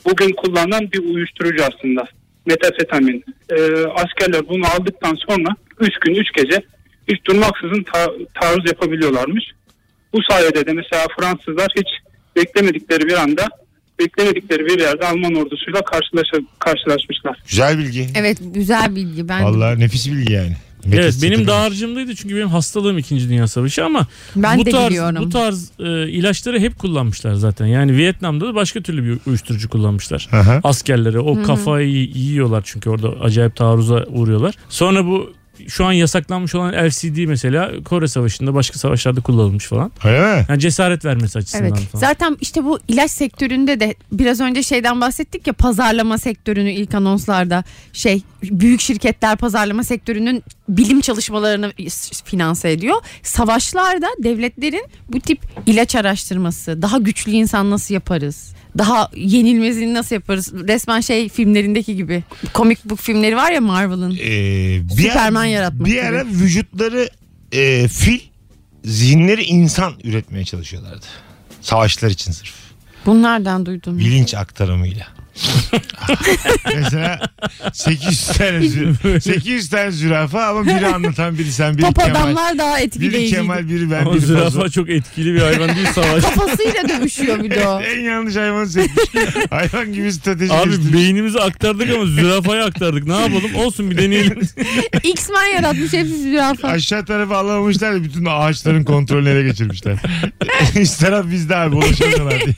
bugün kullanılan bir uyuşturucu aslında. Metafetamin. E, askerler bunu aldıktan sonra 3 gün 3 gece hiç durmaksızın ta- taarruz yapabiliyorlarmış. Bu sayede de mesela Fransızlar hiç beklemedikleri bir anda beklemedikleri bir yerde Alman ordusuyla karşılaş- karşılaşmışlar. Güzel bilgi. Evet güzel bilgi. Ben Vallahi nefis bilgi yani. evet Nefis benim bilgi. dağarcığımdaydı çünkü benim hastalığım 2. Dünya Savaşı ama Ben bu de tarz biliyorum. bu tarz e, ilaçları hep kullanmışlar zaten. Yani Vietnam'da da başka türlü bir uyuşturucu kullanmışlar. Aha. Askerlere o kafayı yiyorlar çünkü orada acayip taarruza uğruyorlar. Sonra bu şu an yasaklanmış olan LCD mesela Kore Savaşı'nda başka savaşlarda kullanılmış falan. Öyle mi? Yani cesaret vermesi açısından Evet. falan. Zaten işte bu ilaç sektöründe de biraz önce şeyden bahsettik ya pazarlama sektörünü ilk anonslarda şey büyük şirketler pazarlama sektörünün bilim çalışmalarını finanse ediyor. Savaşlarda devletlerin bu tip ilaç araştırması, daha güçlü insan nasıl yaparız? Daha yenilmezini nasıl yaparız? Resmen şey filmlerindeki gibi. Komik book filmleri var ya Marvel'ın. Ee, bir Süperman ara- yaratmak Bir gibi. ara vücutları e, fil, zihinleri insan üretmeye çalışıyorlardı. Savaşlar için sırf. Bunlardan duydum. Bilinç aktarımıyla. Mesela 800 tane, zü- 800 tane zürafa ama biri anlatan biri sen biri Top Kemal. adamlar daha Biri etkileyici. Kemal biri ben Ama biri zürafa Fazıl. çok etkili bir hayvan değil savaş. Kafasıyla dövüşüyor bir de o. en yanlış hayvanı seçmiş. Hayvan gibi strateji Abi geliştirmiş. beynimizi aktardık ama zürafaya aktardık. Ne yapalım? Olsun bir deneyelim. X-Men yaratmış hepsi zürafa. Aşağı tarafa alamamışlar da bütün ağaçların kontrolünü ele geçirmişler. Üst taraf bizde abi ulaşamıyorlar diye.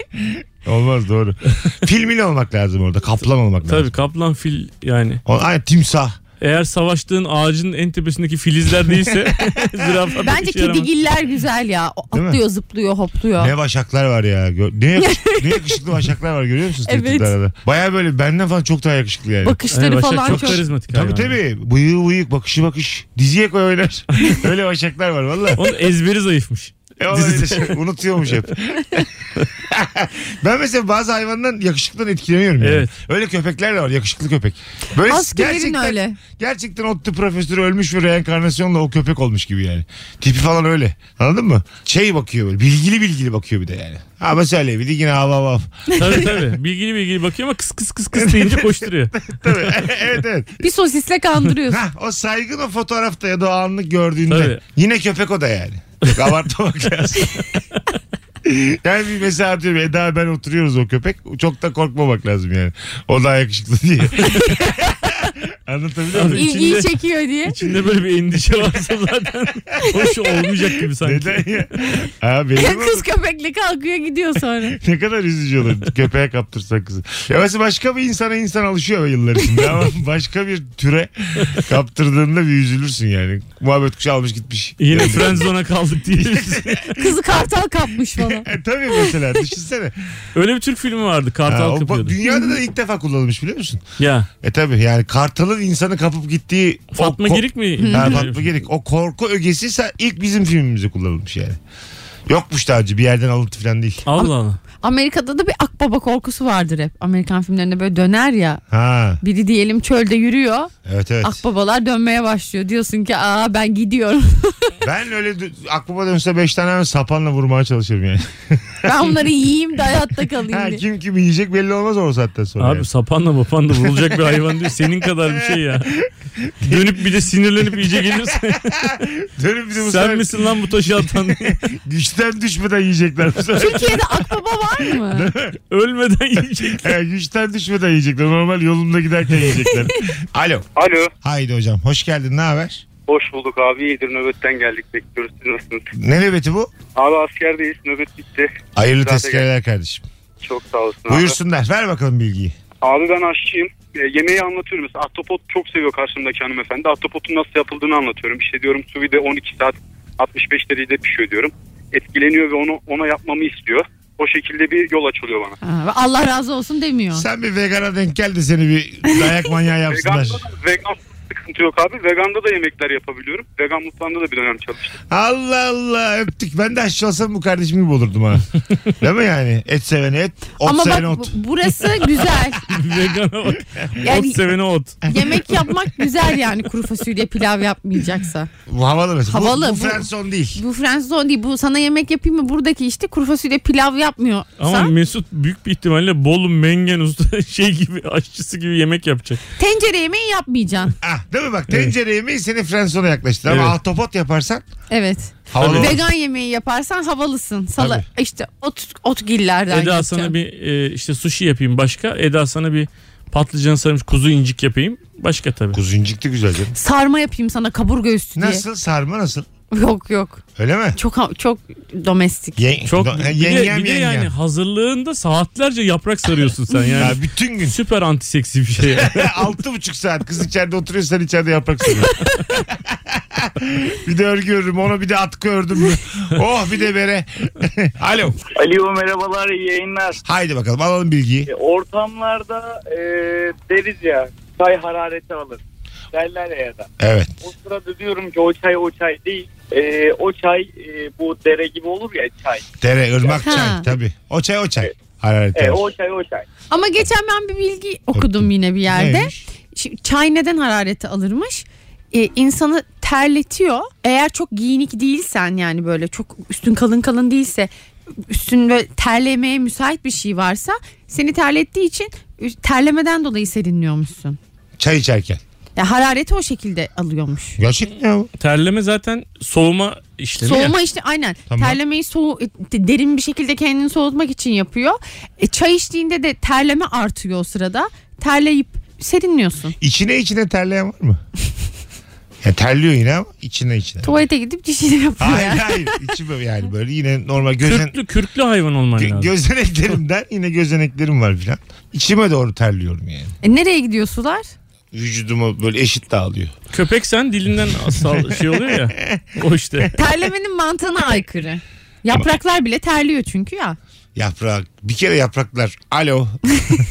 Olmaz doğru. Filmin olmak lazım orada. Kaplan olmak lazım. Tabii kaplan fil yani. O, aynen timsah. Eğer savaştığın ağacın en tepesindeki filizler değilse zürafa Bence kedigiller güzel ya. O Değil mi? Atlıyor, zıplıyor, hopluyor. Ne başaklar var ya. Ne, yakış- ne yakışıklı başaklar var görüyor musunuz? Evet. Twitter'da arada? Baya böyle benden falan çok daha yakışıklı yani. Bakışları Başak falan çok, çok. karizmatik Tabii hayvan. tabii. Bıyığı bıyık bakışı bakış. Diziye koy oynar. Öyle başaklar var valla. Onun ezberi zayıfmış. E, olabilir. Unutuyormuş hep. ben mesela bazı hayvandan yakışıklıdan etkileniyorum yani. Evet. Öyle köpekler de var yakışıklı köpek. Böyle Askerlerin gerçekten, öyle. Gerçekten ODTÜ profesörü ölmüş ve reenkarnasyonla o köpek olmuş gibi yani. Tipi falan öyle. Anladın mı? Şey bakıyor böyle. Bilgili bilgili bakıyor bir de yani. Ha mesela bir de yine hav hav hav. Tabii tabii. Bilgili bilgili bakıyor ama kıs kıs kıs kıs deyince koşturuyor. Tabii. evet evet. Bir sosisle kandırıyorsun. Ha, o saygın o fotoğrafta ya da o anlık gördüğünde. Tabii. Yine köpek o da yani. Yok abartmamak lazım. yani bir mesela atıyorum Eda ben oturuyoruz o köpek. Çok da korkmamak lazım yani. O daha yakışıklı diye. Anlatabiliyor muyum? İlgiyi içinde- çekiyor diye. İçinde böyle bir endişe varsa zaten hoş olmayacak gibi sanki. Neden ya? Ha, benim Kız köpekle kalkıyor gidiyor sonra. ne kadar üzücü olur köpeğe kaptırsan kızı. Ya mesela başka bir insana insan alışıyor yıllar içinde ama başka bir türe kaptırdığında bir üzülürsün yani. Muhabbet kuşu almış gitmiş. Yine friendzone'a kaldık diye. Kızı kartal kapmış falan. E, tabii mesela düşünsene. Öyle bir Türk filmi vardı. Ha, Kartal o bak, kapıyordu. dünyada da ilk defa kullanılmış biliyor musun? Ya E tabii yani kartalın insanı kapıp gittiği o Fatma ko- Girik mi? Ha, Fatma Girik. O korku ögesi ise ilk bizim filmimizde kullanılmış yani. Yokmuş daha önce bir yerden alıntı falan değil. Allah Allah. Amerika'da da bir akbaba korkusu vardır hep. Amerikan filmlerinde böyle döner ya. Ha Biri diyelim çölde yürüyor. evet evet. Akbabalar dönmeye başlıyor. Diyorsun ki aa ben gidiyorum. ben öyle aklıma dönse 5 tane sapanla vurmaya çalışırım yani. Ben onları yiyeyim de hayatta kalayım Ha, diye. kim kim yiyecek belli olmaz o saatten sonra. Abi yani. sapanla mapanla vurulacak bir hayvan değil. Senin kadar bir şey ya. Dönüp bir de sinirlenip iyice gelirse. Dönüp bir de bu Sen sefer misin lan bu taşı atan güçten düşmeden yiyecekler bu sefer. Türkiye'de akbaba var mı? Ölmeden yiyecek. He, güçten düşmeden yiyecekler. Normal yolunda giderken yiyecekler. Alo. Alo. Haydi hocam. Hoş geldin. Ne haber? Hoş bulduk abi. İyidir nöbetten geldik. Bekliyoruz. Siz nasılsınız? Ne nöbeti bu? Abi askerdeyiz. Nöbet bitti. Hayırlı Zaten tezkereler kardeşim. Çok sağ olsun abi. Buyursunlar. Ver bakalım bilgiyi. Abi ben aşçıyım. E, yemeği anlatıyorum. Mesela ahtapot çok seviyor karşımdaki hanımefendi. Ahtapotun nasıl yapıldığını anlatıyorum. İşte diyorum suvide 12 saat 65 derecede pişiyor diyorum. Etkileniyor ve onu ona yapmamı istiyor. O şekilde bir yol açılıyor bana. Ha, Allah razı olsun demiyor. Sen bir vegana denk gel de seni bir dayak manyağı yapsınlar. Veganda da, vegan sıkıntı yok abi. Veganda da yemekler yapabiliyorum. Vegan mutfağında da bir dönem çalıştım. Allah Allah öptük. Ben de aşçı olsam bu kardeşim gibi olurdum ha. Değil mi yani? Et sevene et, ot Ama bak sevene bu- ot. burası güzel. Vegana bak. Yani- ot sevene ot. Yemek yapmak güzel yani kuru fasulye pilav yapmayacaksa. Bu havalı mesela. Havalı, bu, bu bu- Franson değil. Bu Fransız değil. Bu sana yemek yapayım mı? Buradaki işte kuru fasulye pilav yapmıyor. Ama Mesut büyük bir ihtimalle Bolu Mengen usta şey gibi aşçısı gibi yemek yapacak. Tencere yemeği yapmayacaksın. Ah, değil mi bak tencere yemeği seni Franson'a yaklaştırır. Ama Evet. ahtapot yaparsan Evet. havalı olur. Vegan yemeği yaparsan havalısın. Sala işte ot otgillerden Eda yapacaksın. sana bir e, işte sushi yapayım başka. Eda sana bir patlıcan sarmış kuzu incik yapayım. Başka tabii. Kuzu incik de güzel canım. Sarma yapayım sana kaburga üstü diye. Nasıl sarma nasıl? Yok yok. Öyle mi? Çok çok domestik. Ye- Çok do- bir de, yengem bir de yengem. yani hazırlığında saatlerce yaprak sarıyorsun sen yani. Ya bütün gün. Süper antiseksi bir şey. Altı buçuk saat kız içeride oturuyor sen içeride yaprak sarıyorsun. bir de örgü örürüm ona bir de atkı ördüm mü? Oh bir de bere. Alo. Alo merhabalar iyi yayınlar. Haydi bakalım alalım bilgiyi. E, Ortamlarda e, deriz ya çay harareti alır. Derler ya da. Evet. O sırada diyorum ki o çay o çay değil. E, o çay e, bu dere gibi olur ya çay. Dere, ırmak Ha. çay tabii. O çay o çay. Hararet E, o çay o çay. Ama geçen ben bir bilgi okudum yine bir yerde. Neymiş? Çay neden harareti alırmış? Ee, insanı terletiyor. Eğer çok giyinik değilsen yani böyle çok üstün kalın kalın değilse üstün böyle terlemeye müsait bir şey varsa seni terlettiği için terlemeden dolayı serinliyormuşsun. Çay içerken. Ya harareti o şekilde alıyormuş. Gerçekten ya. Terleme zaten soğuma işlemi ya. Soğuma işte aynen. Tamam. Terlemeyi soğu e, derin bir şekilde kendini soğutmak için yapıyor. E, çay içtiğinde de terleme artıyor o sırada. Terleyip serinliyorsun. İçine içine terleyen var mı? ya terliyor yine ama içine içine. Tuvalete gidip dişini yapıyor Hayır yani. hayır. İçime yani böyle yine normal gözen, Kürklü, kürklü hayvan olman gö- lazım. gözeneklerimden yine gözeneklerim var filan. İçime doğru terliyorum yani. E, nereye gidiyor sular? Vücudumu böyle eşit dağılıyor. Köpek sen dilinden asal şey oluyor ya. O işte. Terlemenin mantığına aykırı. Yapraklar bile terliyor çünkü ya. Yaprak. Bir kere yapraklar. Alo.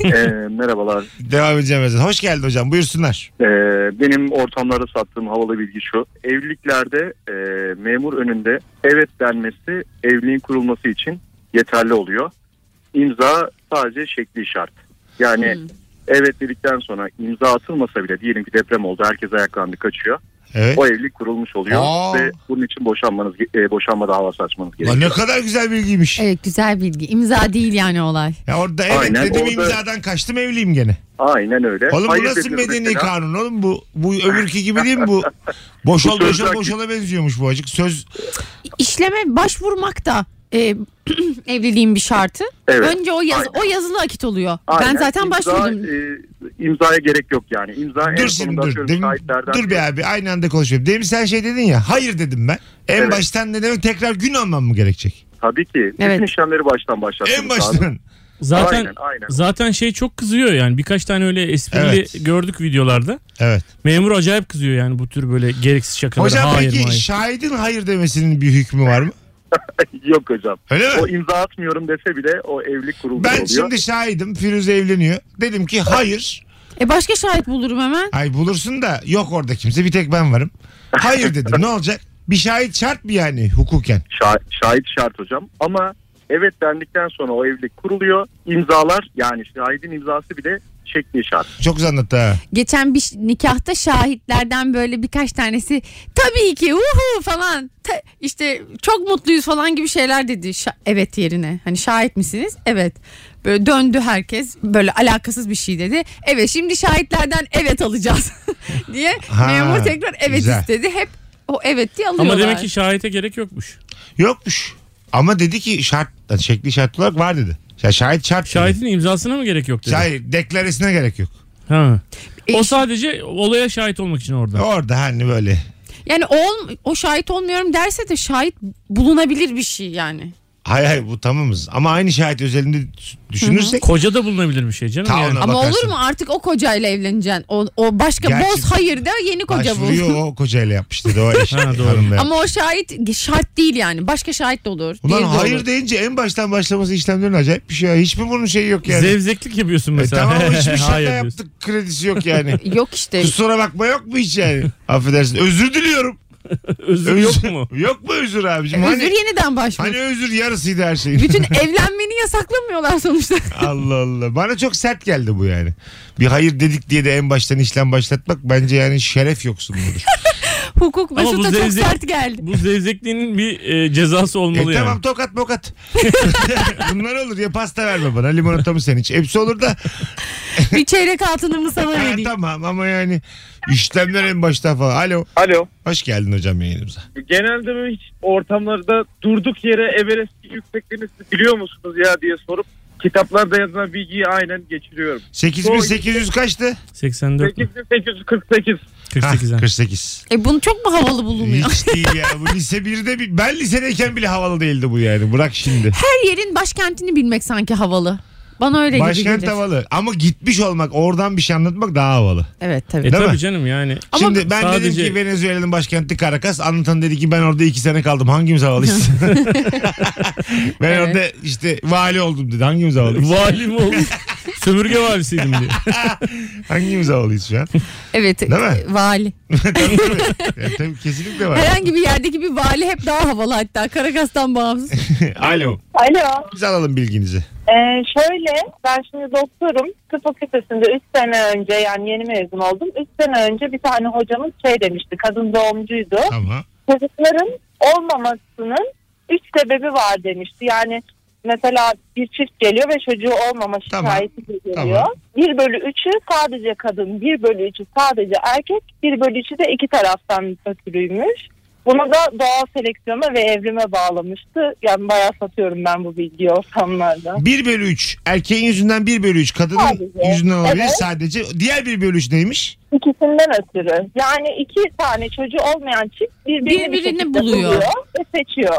Ee, merhabalar. Devam edeceğim. Hoş geldin hocam. Buyursunlar. Ee, benim ortamlarda sattığım havalı bilgi şu. Evliliklerde e, memur önünde evet denmesi evliliğin kurulması için yeterli oluyor. İmza sadece şekli şart. Yani evet dedikten sonra imza atılmasa bile diyelim ki deprem oldu herkes ayaklandı kaçıyor. Evet. O evlilik kurulmuş oluyor Aa. ve bunun için boşanmanız e, boşanma davası açmanız Lan gerekiyor. ne kadar güzel bilgiymiş. Evet güzel bilgi. İmza değil yani olay. Ya orada evet Aynen, dedim orada- imzadan kaçtım evliyim gene. Aynen öyle. Oğlum bu Hayır nasıl dediniz medeni mesela. kanun oğlum bu? Bu öbürkü gibi değil mi bu? Boşal Bu boşal boşala benziyormuş bu acık. Söz İşleme başvurmak da e, evliliğin bir şartı. Evet, Önce o yaz, aynen. o yazılı akit oluyor. Aynen. Ben zaten İmza, başvurdum. e, imzaya gerek yok yani. İmza en dur sonunda şimdi dur. Demin, dur be abi aynı anda konuşuyorum. Demin sen şey dedin ya hayır dedim ben. En Evet. baştan ne demek tekrar gün almam mı gerekecek? Tabii ki. Bütün Evet. işlemleri baştan başlatmamız En lazım. baştan. Zaten Aynen, aynen. zaten şey çok kızıyor yani. Birkaç tane öyle esprili Evet. gördük videolarda. Evet. Memur acayip kızıyor yani bu tür böyle gereksiz şakalara. Hocam hayır peki hayır. şahidin hayır demesinin bir hükmü var mı? Yok hocam. Öyle mi? O imza atmıyorum dese bile o evlilik kurulmuş Ben oluyor. şimdi şahidim Firuze evleniyor. Dedim ki hayır. E başka şahit bulurum hemen. Ay bulursun da yok orada kimse bir tek ben varım. Hayır dedim ne olacak? Bir şahit şart mı yani hukuken? Şah- şahit şart hocam. Ama evet dendikten sonra o evlilik kuruluyor. İmzalar yani şahidin imzası bile şekli şart. Çok güzel anlattı ha. Geçen bir nikahta şahitlerden böyle birkaç tanesi tabii ki uhu falan Ta- işte çok mutluyuz falan gibi şeyler dedi Şa- evet yerine. Hani şahit misiniz? Evet. Böyle döndü herkes böyle alakasız bir şey dedi. Evet şimdi şahitlerden evet alacağız diye Ha, memur tekrar evet güzel. istedi. Hep o evet diye alıyorlar. Ama demek ki şahite gerek yokmuş. Yokmuş. Ama dedi ki şart, şekli şart olarak var dedi. Ya şahit şart. Şahitin imzasına mı gerek yok dedi. Şahit deklaresine gerek yok. Ha. E, O sadece olaya şahit olmak için orada. Orada hani böyle. Yani o, o şahit olmuyorum derse de şahit bulunabilir bir şey yani. Hay hay bu tamamız. Ama aynı şahit özelinde düşünürsek. Koca da bulunabilir bir şey canım. Ta yani. ona Ama bakarsın. olur mu artık o kocayla evleneceksin. O, o başka Gerçi- boz hayır da yeni koca bul. Başvuruyor o kocayla yapmış dedi. O eş Ha, doğru. hanımla yapmış. Ama o şahit şart değil yani. Başka şahit de olur. Ulan değil de hayır olur. deyince en baştan başlaması işlemlerin acayip bir şey. ya. Hiç mi bunun şeyi yok yani? Zevzeklik yapıyorsun E mesela. tamam hiçbir şaka Hayır diyorsun. yaptık kredisi yok yani. Yok işte. Kusura bakma yok mu hiç yani? Affedersin. Özür diliyorum. Özür yok mu? Yok mu özür abicim? Özür Hani, yeniden başvur. hani özür yarısıydı her şeyin. Bütün evlenmeni yasaklamıyorlar sonuçta. Allah Allah. Bana çok sert geldi bu yani. Bir hayır dedik diye de en baştan işlem başlatmak bence yani şeref yoksunluğudur. Hukuk Mesut'a çok zevzek- sert geldi. Bu zevzekliğinin bir e, cezası e olmalı yani. tamam tokat mokat. Bunlar olur ya pasta verme bana limonatamı sen iç. Hepsi olur da Bir çeyrek altınımı sana Ha, vereyim. tamam ama yani işlemler en başta falan. Alo. Alo. Hoş geldin hocam yayınımıza. Genelde böyle hiç ortamlarda durduk yere Everest'in yüksekliğini biliyor musunuz ya diye sorup kitaplarda yazılan bilgiyi aynen geçiriyorum. 8800 kaçtı? 84 mü? 8848. 48 Ha, ha. 48. E bunu çok mu havalı bulunuyor? Hiç değil ya. Bu lise 1'de bir, ben lisedeyken bile havalı değildi bu yani. Bırak şimdi. Her yerin başkentini bilmek sanki havalı. Bana öyle gibi Başkent gelir. havalı. Ama gitmiş olmak, oradan bir şey anlatmak daha havalı. Evet tabii. E Değil tabii mi? canım yani. Şimdi ben sadece- dedim ki Venezuela'nın başkenti Caracas. Anlatan dedi ki ben orada iki sene kaldım. Hangimiz havalıyız? ben Evet. orada işte vali oldum dedi. Hangimiz havalıyız? Vali mi oldun? Sömürge valisiydim diye. Hangimiz havalıyız şu an? Evet. Değil mi? Vali. tabii tabii. Ya, tabii kesinlikle var. Herhangi bir yerdeki bir vali hep daha havalı hatta. Karakas'tan bağımsız. Alo. Alo. Biz alalım bilginizi. Ee, şöyle ben şimdi doktorum. Tıp fakültesinde 3 sene önce yani yeni mezun oldum. 3 sene önce bir tane hocamız şey demişti. Kadın doğumcuydu. Tamam. Çocukların olmamasının 3 sebebi var demişti. Yani mesela bir çift geliyor ve çocuğu olmama Tamam. şikayeti geliyor. Tamam. 1 bölü 3'ü sadece kadın, 1 bölü 3'ü sadece erkek, 1 bölü 3'ü de iki taraftan ötürüymüş. Bunu da doğal seleksiyona ve evrime bağlamıştı. Yani bayağı satıyorum ben bu bilgiyi ortamlarda. 1 bölü 3. Erkeğin yüzünden 1 bölü 3. Kadının Sadece. yüzünden olabilir Evet. sadece. Diğer 1 bölü 3 neymiş? İkisinden ötürü. Yani iki tane çocuğu olmayan çift birbirini, bir Birbirini şekilde buluyor. ve seçiyor.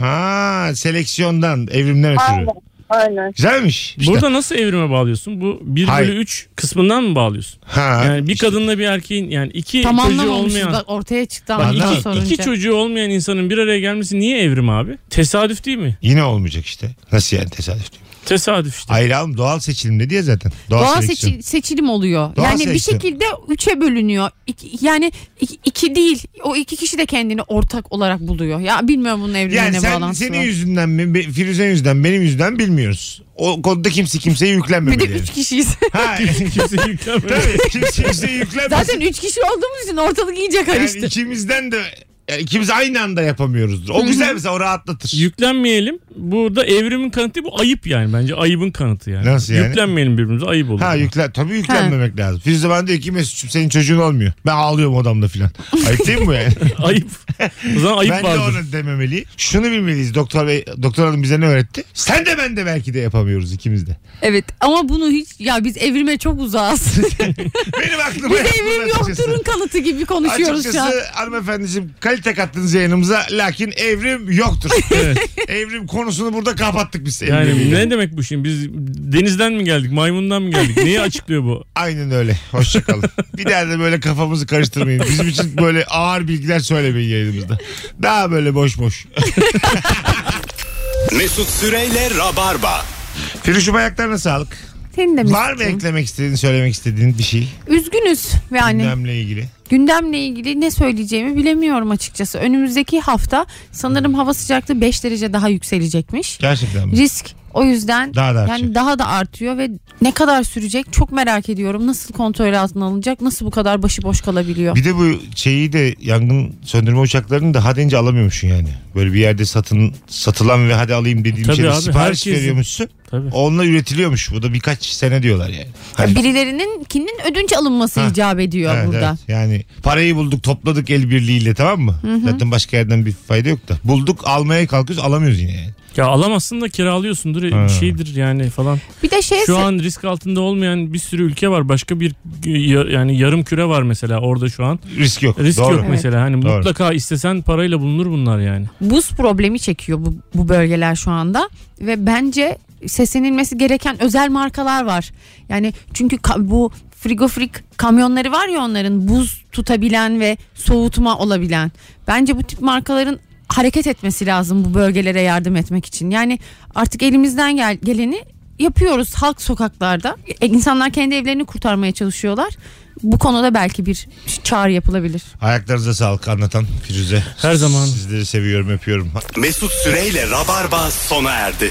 Ha seleksiyondan, evrimden ötürü. Aynen. Aynen. Güzelmiş. İşte. Burada nasıl evrime bağlıyorsun? Bu 1 Hayır. bölü 3 kısmından mı bağlıyorsun? Ha, Yani bir işte. kadınla bir erkeğin yani iki Tam çocuğu olmayan bak ortaya çıktı Bak, iki, sorunca. iki çocuğu olmayan insanın bir araya gelmesi niye evrim abi? Tesadüf değil mi? Yine olmayacak işte. Nasıl yani tesadüf değil mi? Tesadüf işte. Hayır oğlum doğal seçilim dedi ya zaten. Doğal, Doğal seleksiyon. seçi- seçilim oluyor. Doğal yani bir seleksiyon. şekilde üçe bölünüyor. İki- yani iki, iki değil. O iki kişi de kendini ortak olarak buluyor. Ya bilmiyorum bunun evrimine Yani sen bağlantısı senin yüzünden mi, be- Firuze'nin yüzünden, benim yüzünden bilmiyoruz. O konuda kimse kimseye Bir yüklenmemeli. de yani. üç kişiyiz. Ha, Kimse yüklenmiyor. tabii kimse kimseye yüklenmesin. Zaten üç kişi olduğumuz için ortalık iyice yani karıştı. ikimizden de yani ikimiz aynı anda yapamıyoruzdur. O güzel mesela o rahatlatır. Yüklenmeyelim. Burada evrimin kanıtı bu ayıp yani bence ayıbın kanıtı yani. Nasıl yani? Yüklenmeyelim birbirimize ayıp olur. Ha yüklen tabii yüklenmemek lazım. Firuze bana diyor ki Mesut'cum senin çocuğun olmuyor. Ben ağlıyorum odamda filan. Ayıp değil mi bu yani? ayıp. O zaman ayıp ben de vardır. ona dememeli. Şunu bilmeliyiz. Doktor bey, doktor hanım bize ne öğretti? Sen de ben de belki de yapamıyoruz ikimiz de. Evet ama bunu hiç ya biz evrime çok uzağız. Benim aklıma Biz evrim yokturun kanıtı gibi konuşuyoruz şu an. Açıkçası hanımefendiciğim kalite kattınız yayınımıza lakin evrim yoktur. evrim konusunu burada kapattık biz. Yani ne demek bu şimdi? Biz denizden mi geldik? Maymundan mı geldik? Neyi açıklıyor bu? Aynen öyle. Hoşçakalın. bir daha da böyle kafamızı karıştırmayın. Bizim için böyle ağır bilgiler söylemeyin yayınımızda. Daha böyle boş boş. Mesut Süreyle Rabarba. Firuşum ayaklarına sağlık. Senin de Var mı Mesut'cum. eklemek istediğin, söylemek istediğin bir şey? Üzgünüz yani. Gündemle ilgili. Gündemle ilgili ne söyleyeceğimi bilemiyorum açıkçası. Önümüzdeki hafta sanırım hava sıcaklığı 5 derece daha yükselecekmiş. Gerçekten mi? Risk o yüzden Daha da yani artacak. daha da artıyor ve ne kadar sürecek çok merak ediyorum. Nasıl kontrol altına alınacak? Nasıl bu kadar başıboş kalabiliyor? Bir de bu şeyi de yangın söndürme uçaklarını da hadi ince alamıyormuşsun yani. Böyle bir yerde satın satılan ve hadi alayım dediğim Tabii şeyde abi, sipariş herkesin- veriyormuşsun. Tabii. Onunla üretiliyormuş. Bu da birkaç sene diyorlar yani. Hani- Birilerinin kinin ödünç alınması Ha. icap ediyor Evet, burada. evet. Yani parayı bulduk topladık el birliğiyle tamam mı? Hı hı. Zaten başka yerden bir fayda yok da. Bulduk almaya kalkıyoruz alamıyoruz yine yani. Ya alamazsın da kiralıyorsundur Ha. bir şeydir yani falan. Bir de şey Şu an risk altında olmayan bir sürü ülke var. Başka bir ya- yani yarım küre var mesela orada şu an. Risk yok. Risk Doğru. yok mesela. Hani Doğru. mutlaka istesen parayla bulunur bunlar yani. buz problemi çekiyor bu, bu bölgeler şu anda ve bence seslenilmesi gereken özel markalar var. Yani çünkü bu frigofrik kamyonları var ya onların buz tutabilen ve soğutma olabilen. Bence bu tip markaların hareket etmesi lazım bu bölgelere yardım etmek için. Yani artık elimizden gel- geleni yapıyoruz halk sokaklarda. E, insanlar kendi evlerini kurtarmaya çalışıyorlar. Bu konuda belki bir çağrı yapılabilir. Ayaklarınıza sağlık anlatan Firuze. Her zaman. Sizleri seviyorum öpüyorum. Mesut Süreyle Rabarba sona erdi.